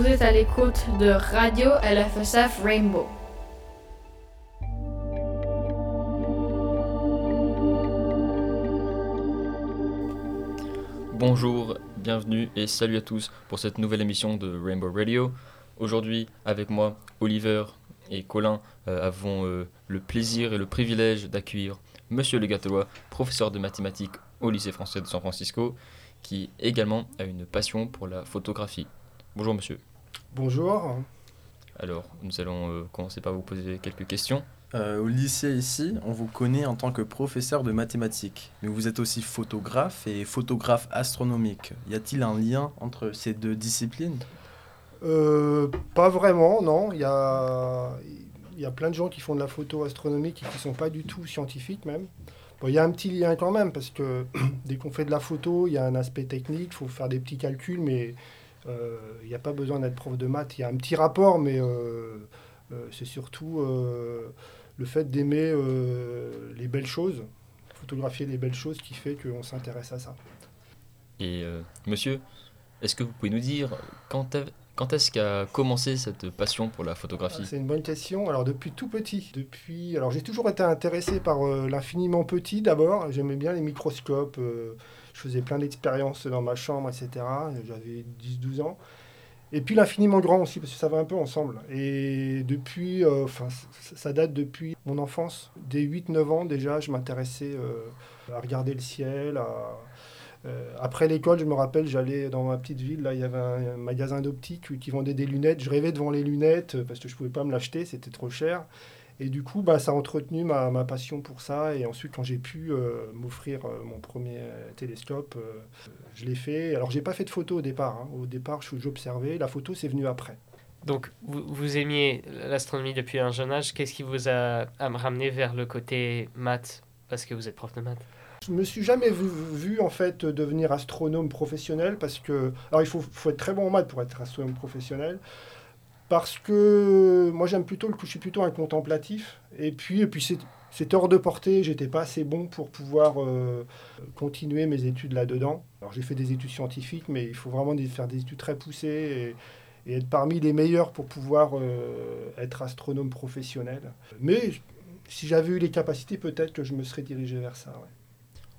Vous êtes à l'écoute de Radio LFSF Rainbow. Bonjour, bienvenue et salut à tous pour cette nouvelle émission de Rainbow Radio. Aujourd'hui, avec moi, Oliver et Colin euh, avons euh, le plaisir et le privilège d'accueillir Monsieur Le Gâtelois, professeur de mathématiques au lycée français de San Francisco, qui également a une passion pour la photographie. Bonjour monsieur. Bonjour. Alors, nous allons euh, commencer par vous poser quelques questions. Euh, au lycée ici, on vous connaît en tant que professeur de mathématiques, mais vous êtes aussi photographe et photographe astronomique. Y a-t-il un lien entre ces deux disciplines? Euh, pas vraiment, non. Il y a, il y a plein de gens qui font de la photo astronomique et qui sont pas du tout scientifiques même. Bon, il y a un petit lien quand même parce que dès qu'on fait de la photo, il y a un aspect technique, il faut faire des petits calculs, mais il n'y a pas besoin d'être prof de maths. Il y a un petit rapport, mais euh, euh, c'est surtout euh, le fait d'aimer euh, les belles choses, photographier les belles choses qui fait qu'on s'intéresse à ça. Et euh, monsieur, est-ce que vous pouvez nous dire quand, quand est-ce qu'a commencé cette passion pour la photographie C'est une bonne question. Alors depuis tout petit, depuis, alors j'ai toujours été intéressé par euh, l'infiniment petit d'abord. J'aimais bien les microscopes. euh, je faisais plein d'expériences dans ma chambre, etc. J'avais 10-12 ans. Et puis l'infiniment grand aussi, parce que ça va un peu ensemble. Et depuis, euh, enfin, ça, date depuis mon enfance. Dès 8-9 ans déjà, je m'intéressais à regarder le ciel, euh, après l'école, je me rappelle, j'allais dans ma petite ville, là, il y avait un, magasin d'optique qui vendait des lunettes. Je rêvais devant les lunettes euh, parce que je pouvais pas me l'acheter, c'était trop cher. Et du coup, bah, ça a entretenu ma, ma passion pour ça. Et ensuite, quand j'ai pu euh, m'offrir mon premier télescope, je l'ai fait. Alors, j'ai pas fait de photo au départ. hein. Au départ, j'observais. La photo, c'est venu après. Donc, vous, vous aimiez l'astronomie depuis un jeune âge. Qu'est-ce qui vous a à me ramener vers le côté maths? Parce que vous êtes prof de maths. Je me suis jamais vu, en fait devenir astronome professionnel parce que alors il faut, être très bon en maths pour être astronome professionnel parce que moi j'aime plutôt le je suis plutôt un contemplatif et puis et puis c'est hors de portée, j'étais pas assez bon pour pouvoir euh, continuer mes études là-dedans. Alors j'ai fait des études scientifiques, mais il faut vraiment faire des études très poussées et, être parmi les meilleurs pour pouvoir euh, être astronome professionnel. Mais si j'avais eu les capacités, peut-être que je me serais dirigé vers ça.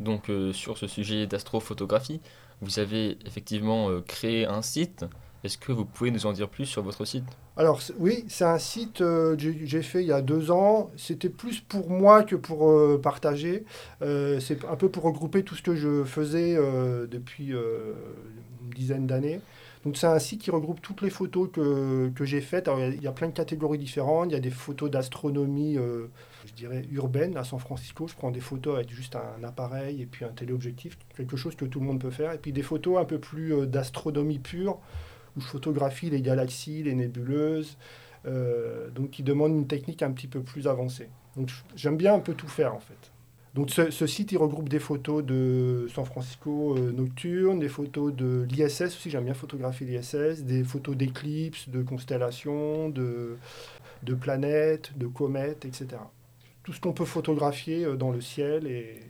Donc euh, sur ce sujet d'astrophotographie, vous avez effectivement euh, créé un site. Est-ce que vous pouvez nous en dire plus sur votre site? Alors oui, c'est un site euh, que j'ai j'ai fait il y a deux ans. C'était plus pour moi que pour euh, partager. Euh, c'est un peu pour regrouper tout ce que je faisais euh, depuis euh, une dizaine d'années. Donc c'est un site qui regroupe toutes les photos que, que j'ai faites. Il y a- plein de catégories différentes. Il y a des photos d'astronomie, euh, je dirais, urbaine à San Francisco. Je prends des photos avec juste un appareil et puis un téléobjectif, quelque chose que tout le monde peut faire. Et puis des photos un peu plus euh, d'astronomie pure, où je photographie les galaxies, les nébuleuses, euh, donc qui demandent une technique un petit peu plus avancée. Donc j'aime bien un peu tout faire en fait. Donc ce, site, regroupe des photos de San Francisco euh, nocturne, des photos de l'ISS aussi, j'aime bien photographier l'ISS, des photos d'éclipses, de constellations, de planètes, de comètes, etc. Tout ce qu'on peut photographier euh, dans le ciel et,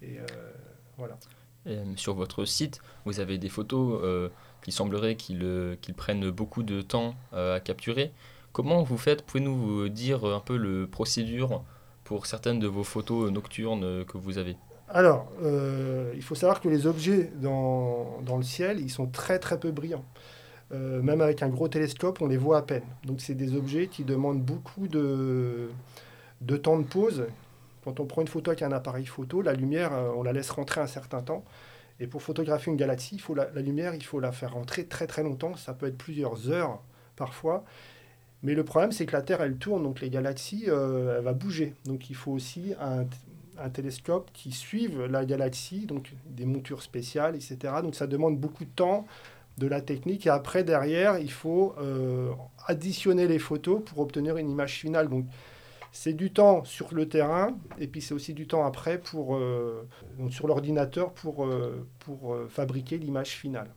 et, euh, voilà. Euh, Sur votre site, vous avez des photos qui sembleraient qu'ils prennent beaucoup de temps à capturer. Comment vous faites? Pouvez-nous dire un peu le procédure pour certaines de vos photos nocturnes que vous avez? Alors, euh, il faut savoir que les objets dans, dans le ciel, ils sont très très peu brillants. Euh, même avec un gros télescope, on les voit à peine. Donc c'est des objets qui demandent beaucoup de, de temps de pause. Quand on prend une photo avec un appareil photo, la lumière, euh, on la laisse rentrer un certain temps. Et pour photographier une galaxie, il faut la, lumière, il faut la faire rentrer très très longtemps. Ça peut être plusieurs heures parfois. Mais le problème, c'est que la Terre, elle tourne, donc les galaxies, euh, elle va bouger. Donc il faut aussi un, un télescope qui suive la galaxie, donc des montures spéciales, etc. Donc ça demande beaucoup de temps, de la technique. Et après, derrière, il faut euh, additionner les photos pour obtenir une image finale. Donc c'est du temps sur le terrain, et puis c'est aussi du temps après pour, euh, donc sur l'ordinateur pour, euh, pour euh, fabriquer l'image finale.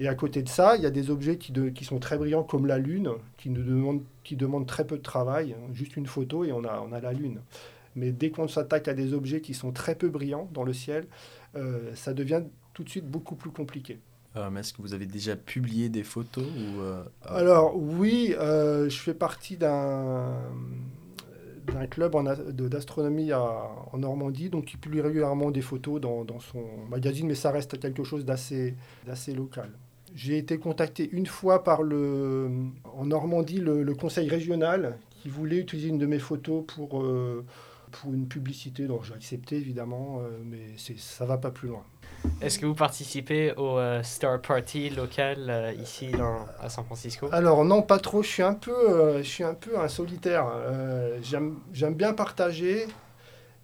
Et à côté de ça, il y a des objets qui, de- qui sont très brillants comme la Lune, qui, ne demandent, qui demandent très peu de travail, juste une photo et on a, on a la Lune. Mais dès qu'on s'attaque à des objets qui sont très peu brillants dans le ciel, ça devient tout de suite beaucoup plus compliqué. Euh, est-ce que vous avez déjà publié des photos ou, euh, Alors oui, euh, je fais partie d'un d'un club d'astronomie en Normandie, donc il publie régulièrement des photos dans, son magazine, mais ça reste quelque chose d'assez local. J'ai été contacté une fois par le, en Normandie le, conseil régional qui voulait utiliser une de mes photos pour, euh, pour une publicité, donc j'ai accepté évidemment, euh, mais ça va pas plus loin. Est-ce que vous participez au euh, Star Party local euh, ici dans, à San Francisco? Alors non, pas trop. Je suis un peu, euh, je suis un peu un solitaire. J'aime bien partager,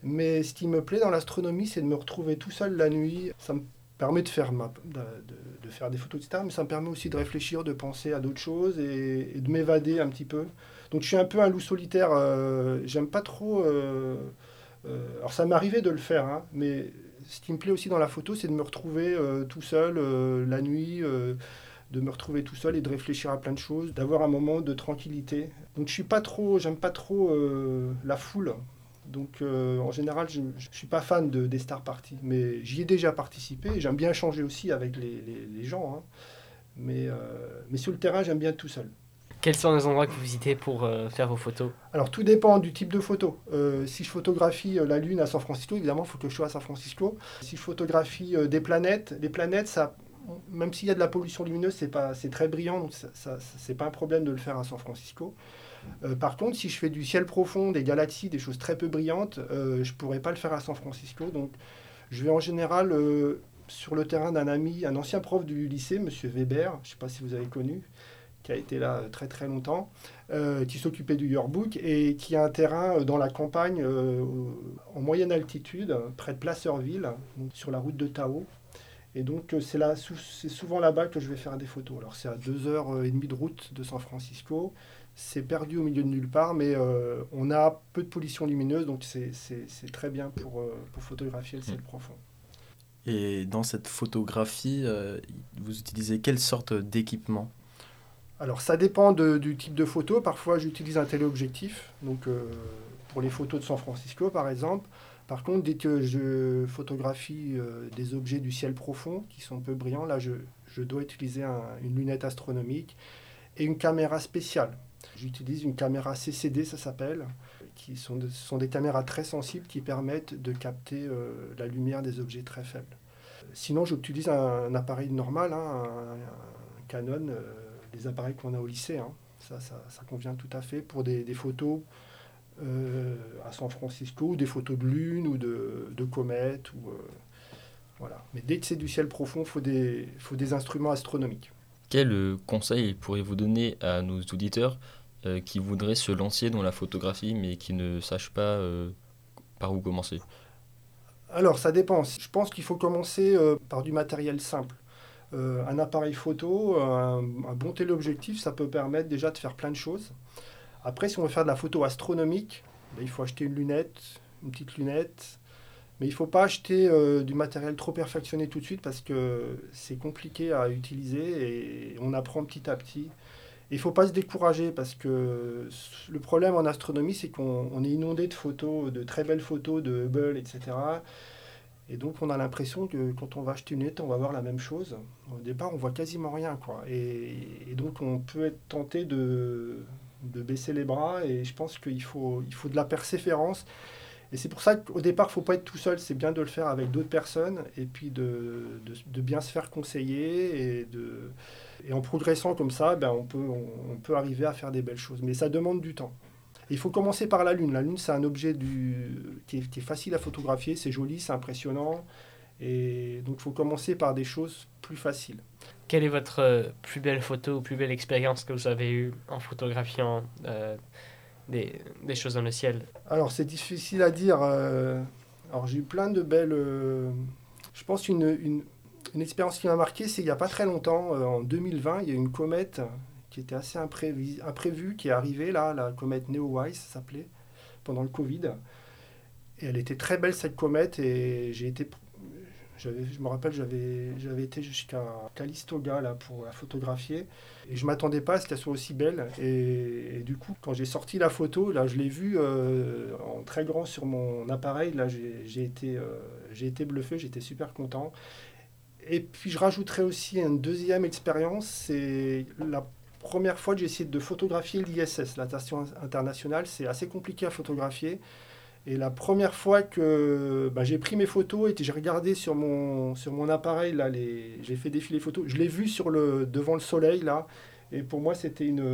mais ce qui me plaît dans l'astronomie, c'est de me retrouver tout seul la nuit. Ça me permet de faire, ma, de, de- faire des photos, etc. Mais ça me permet aussi de réfléchir, de penser à d'autres choses et, de m'évader un petit peu. Donc je suis un peu un loup solitaire. J'aime pas trop. alors ça m'est arrivé de le faire, hein, mais ce qui me plaît aussi dans la photo, c'est de me retrouver euh, tout seul euh, la nuit. euh, de me retrouver tout seul et de réfléchir à plein de choses, d'avoir un moment de tranquillité. Donc je suis pas trop, j'aime pas trop la foule. Donc en général, je, je suis pas fan de, des star parties, mais j'y ai déjà participé. J'aime bien échanger aussi avec les, gens, hein. mais, mais sur le terrain, j'aime bien être tout seul. Quels sont les endroits que vous visitez pour euh, faire vos photos Alors tout dépend du type de photo. Euh, si je photographie euh, la Lune à San Francisco, évidemment, il faut que je sois à San Francisco. Si je photographie des planètes, les planètes, ça, même s'il y a de la pollution lumineuse, c'est pas, c'est très brillant, donc ça, ça- c'est pas un problème de le faire à San Francisco. Par contre, si je fais du ciel profond, des galaxies, des choses très peu brillantes, je pourrais pas le faire à San Francisco. Donc, je vais en général sur le terrain d'un ami, un ancien prof du lycée, Monsieur Weber. Je sais pas si vous avez connu, qui a été là euh, très très longtemps euh, qui s'occupait du yearbook et qui a un terrain euh, dans la campagne euh, en moyenne altitude, près de Placerville, sur la route de Tao. Et donc c'est là, c'est souvent là-bas que je vais faire des photos. Alors c'est à deux heures et demie de route de San Francisco. C'est perdu au milieu de nulle part, mais euh, on a peu de pollution lumineuse, donc c'est- très bien pour, pour photographier le ciel profond. Et dans cette photographie, vous utilisez quelle sorte d'équipement? Alors ça dépend du type de photo. Parfois j'utilise un téléobjectif, donc euh, pour les photos de San Francisco par exemple. Par contre, dès que je photographie euh, des objets du ciel profond qui sont peu brillants, là je, dois utiliser un- une lunette astronomique et une caméra spéciale. J'utilise une caméra CCD, ça s'appelle, qui sont, des caméras très sensibles qui permettent de capter euh, la lumière des objets très faibles. Sinon, j'utilise un, appareil normal, hein, un, Canon, les appareils qu'on a au lycée. hein. Ça, ça, ça convient tout à fait pour des, des photos euh, à San Francisco, ou des photos de lune ou de, de comètes. Ou, euh, voilà. Mais dès que c'est du ciel profond, il faut des, faut des instruments astronomiques. Quel euh, conseil pourriez-vous donner à nos auditeurs euh, qui voudraient se lancer dans la photographie mais qui ne sachent pas par où commencer? Alors, ça dépend. Je pense qu'il faut commencer par du matériel simple. Euh, un appareil photo, un, bon téléobjectif, ça peut permettre déjà de faire plein de choses. Après, si on veut faire de la photo astronomique, ben, il faut acheter une lunette, une petite lunette. Mais il ne faut pas acheter euh, du matériel trop perfectionné tout de suite parce que c'est compliqué à utiliser et on apprend petit à petit. Et il ne faut pas se décourager parce que le problème en astronomie, c'est qu'on on est inondé de photos, de très belles photos de Hubble, etc. Et donc on a l'impression que quand on va acheter une lunette, on va voir la même chose. Au départ, on voit quasiment rien. Quoi. Et, donc on peut être tenté de, de baisser les bras. Et je pense qu'il faut, il faut de la persévérance. Et c'est pour ça qu'au départ, il ne faut pas être tout seul. C'est bien de le faire avec d'autres personnes. Et puis de, de, bien se faire conseiller. Et, de, et en progressant comme ça, ben, on, peut, on peut arriver à faire des belles choses. Mais ça demande du temps. Il faut commencer par la Lune. La Lune, c'est un objet du... qui, est, qui est facile à photographier, c'est joli, c'est impressionnant. Et donc, il faut commencer par des choses plus faciles. Quelle est votre euh, plus belle photo ou plus belle expérience que vous avez eue en photographiant euh, des, des choses dans le ciel? Alors, c'est difficile à dire. euh, Alors, j'ai eu plein de belles. euh, Je pense une, une, une expérience qui m'a marqué, c'est il n'y a pas très longtemps, en 2020, il y a une comète qui était assez imprévue, imprévue qui est arrivée là, la comète Neowise, s'appelait, pendant le Covid. Et elle était très belle cette comète et j'ai été. Je me rappelle, j'avais, été jusqu'à Calistoga là, pour la photographier. Et je ne m'attendais pas à ce qu'elle soit aussi belle. Et, du coup, quand j'ai sorti la photo, là, je l'ai vue euh, en très grand sur mon appareil. Là, j'ai, été, euh, j'ai été bluffé, j'étais super content. Et puis je rajouterais aussi une deuxième expérience, c'est la première fois que j'ai essayé de photographier l'ISS, la station internationale. C'est assez compliqué à photographier. Et la première fois que bah, j'ai pris mes photos et j'ai regardé sur mon, appareil, là, les, j'ai fait défiler les photos, je l'ai vu sur le, devant le soleil, là. Et pour moi, c'était une,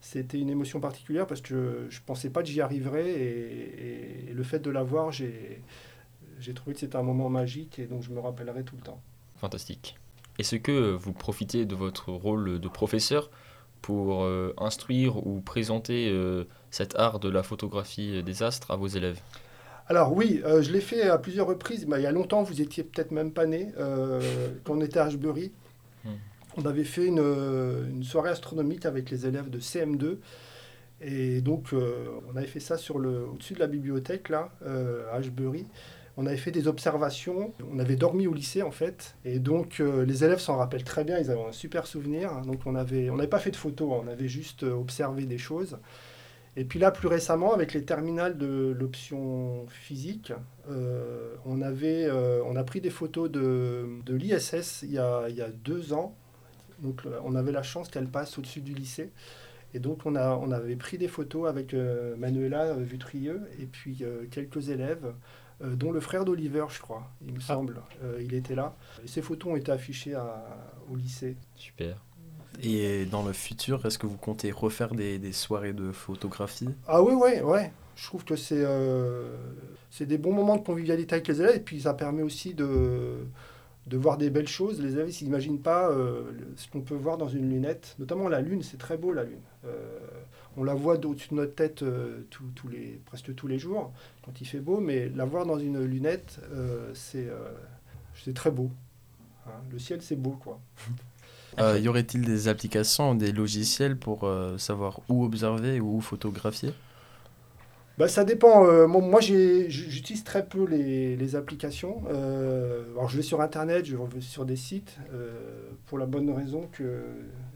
c'était une émotion particulière parce que je ne pensais pas que j'y arriverais. Et, et, le fait de l'avoir, j'ai, j'ai trouvé que c'était un moment magique et donc je me rappellerai tout le temps. Fantastique. Est-ce que vous profitez de votre rôle de professeur pour euh, instruire ou présenter euh, cet art de la photographie des astres à vos élèves? Alors oui, euh, je l'ai fait à plusieurs reprises. il y a longtemps, vous étiez peut-être même pas né, quand on était à Ashbury. Hmm. On avait fait une, une, soirée astronomique avec les élèves de CM2. Et donc, on avait fait ça sur le, au-dessus de la bibliothèque, là, à Ashbury. On avait fait des observations, on avait dormi au lycée en fait, et donc euh, les élèves s'en rappellent très bien, ils avaient un super souvenir. Donc on n'avait pas fait de photos, on avait juste euh, observé des choses. Et puis là, plus récemment, avec les terminales de l'option physique, euh, on, a pris des photos de, l'ISS il, y a, deux ans. Donc on avait la chance qu'elle passe au-dessus du lycée. Et donc on avait pris des photos avec Manuela Vutrieux et puis quelques élèves. Euh, dont le frère d'Oliver, je crois, il me ah. semble. Euh, il était là. Et ces photos ont été affichées au lycée. Super. Et dans le futur, est-ce que vous comptez refaire des, soirées de photographie? Ah oui, oui, oui. Je trouve que c'est euh, c'est des bons moments de convivialité avec les élèves et puis ça permet aussi de, de voir des belles choses. Les élèves ils n'imaginent pas ce qu'on peut voir dans une lunette. Notamment la lune, c'est très beau la lune on la voit au-dessus de notre tête euh, tous les, presque tous les jours quand il fait beau, mais la voir dans une lunette, euh, euh, c'est très beau. Hein. le ciel, c'est beau, quoi. y aurait-il des applications, des logiciels pour savoir où observer ou où photographier? Bah, ça dépend. moi, j'utilise très peu les, applications. alors, je vais sur Internet, je vais sur des sites, pour la bonne raison que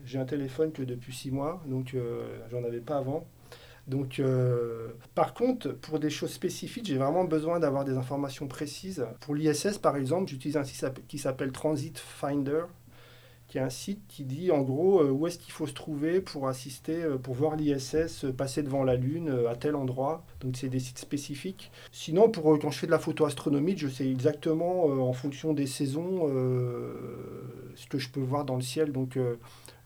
j'ai un téléphone que depuis six mois, donc euh, j'en avais pas avant. Donc, euh, par contre, pour des choses spécifiques, j'ai vraiment besoin d'avoir des informations précises. Pour l'ISS, par exemple, j'utilise un site qui s'appelle Transit Finder, qui est un site qui dit en gros euh, où est-ce qu'il faut se trouver pour assister, pour voir l'ISS passer devant la Lune à tel endroit. Donc, c'est des sites spécifiques. Sinon, pour quand je fais de la photo astronomique, je sais exactement en fonction des saisons ce que je peux voir dans le ciel. Donc,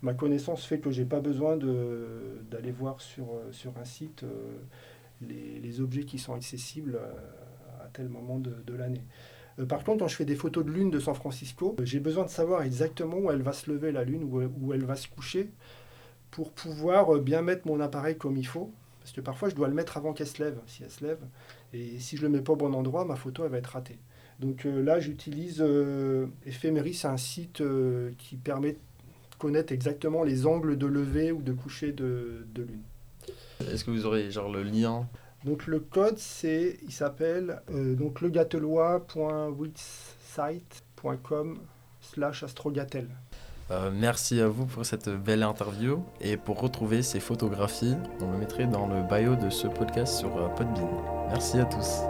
ma connaissance fait que j'ai pas besoin d'aller voir sur, euh, un site euh, les, objets qui sont accessibles à, tel moment de l'année. Euh, par contre, quand je fais des photos de lune de San Francisco, j'ai besoin de savoir exactement où elle va se lever la lune, où, elle va se coucher, pour pouvoir bien mettre mon appareil comme il faut. Parce que parfois, je dois le mettre avant qu'elle se lève, si elle se lève. Et si je le mets pas au bon endroit, ma photo, elle va être ratée. Donc là, j'utilise euh, Ephemeris, un site qui permet connaître exactement les angles de lever ou de coucher de, de lune. Est-ce que vous aurez le lien Donc le code c'est, il s'appelle euh, donc legatelois.wixsite.com slash astrogatel. Euh, merci à vous pour cette belle interview et pour retrouver ces photographies, on le mettrait dans le bio de ce podcast sur euh, Podbean. Merci à tous.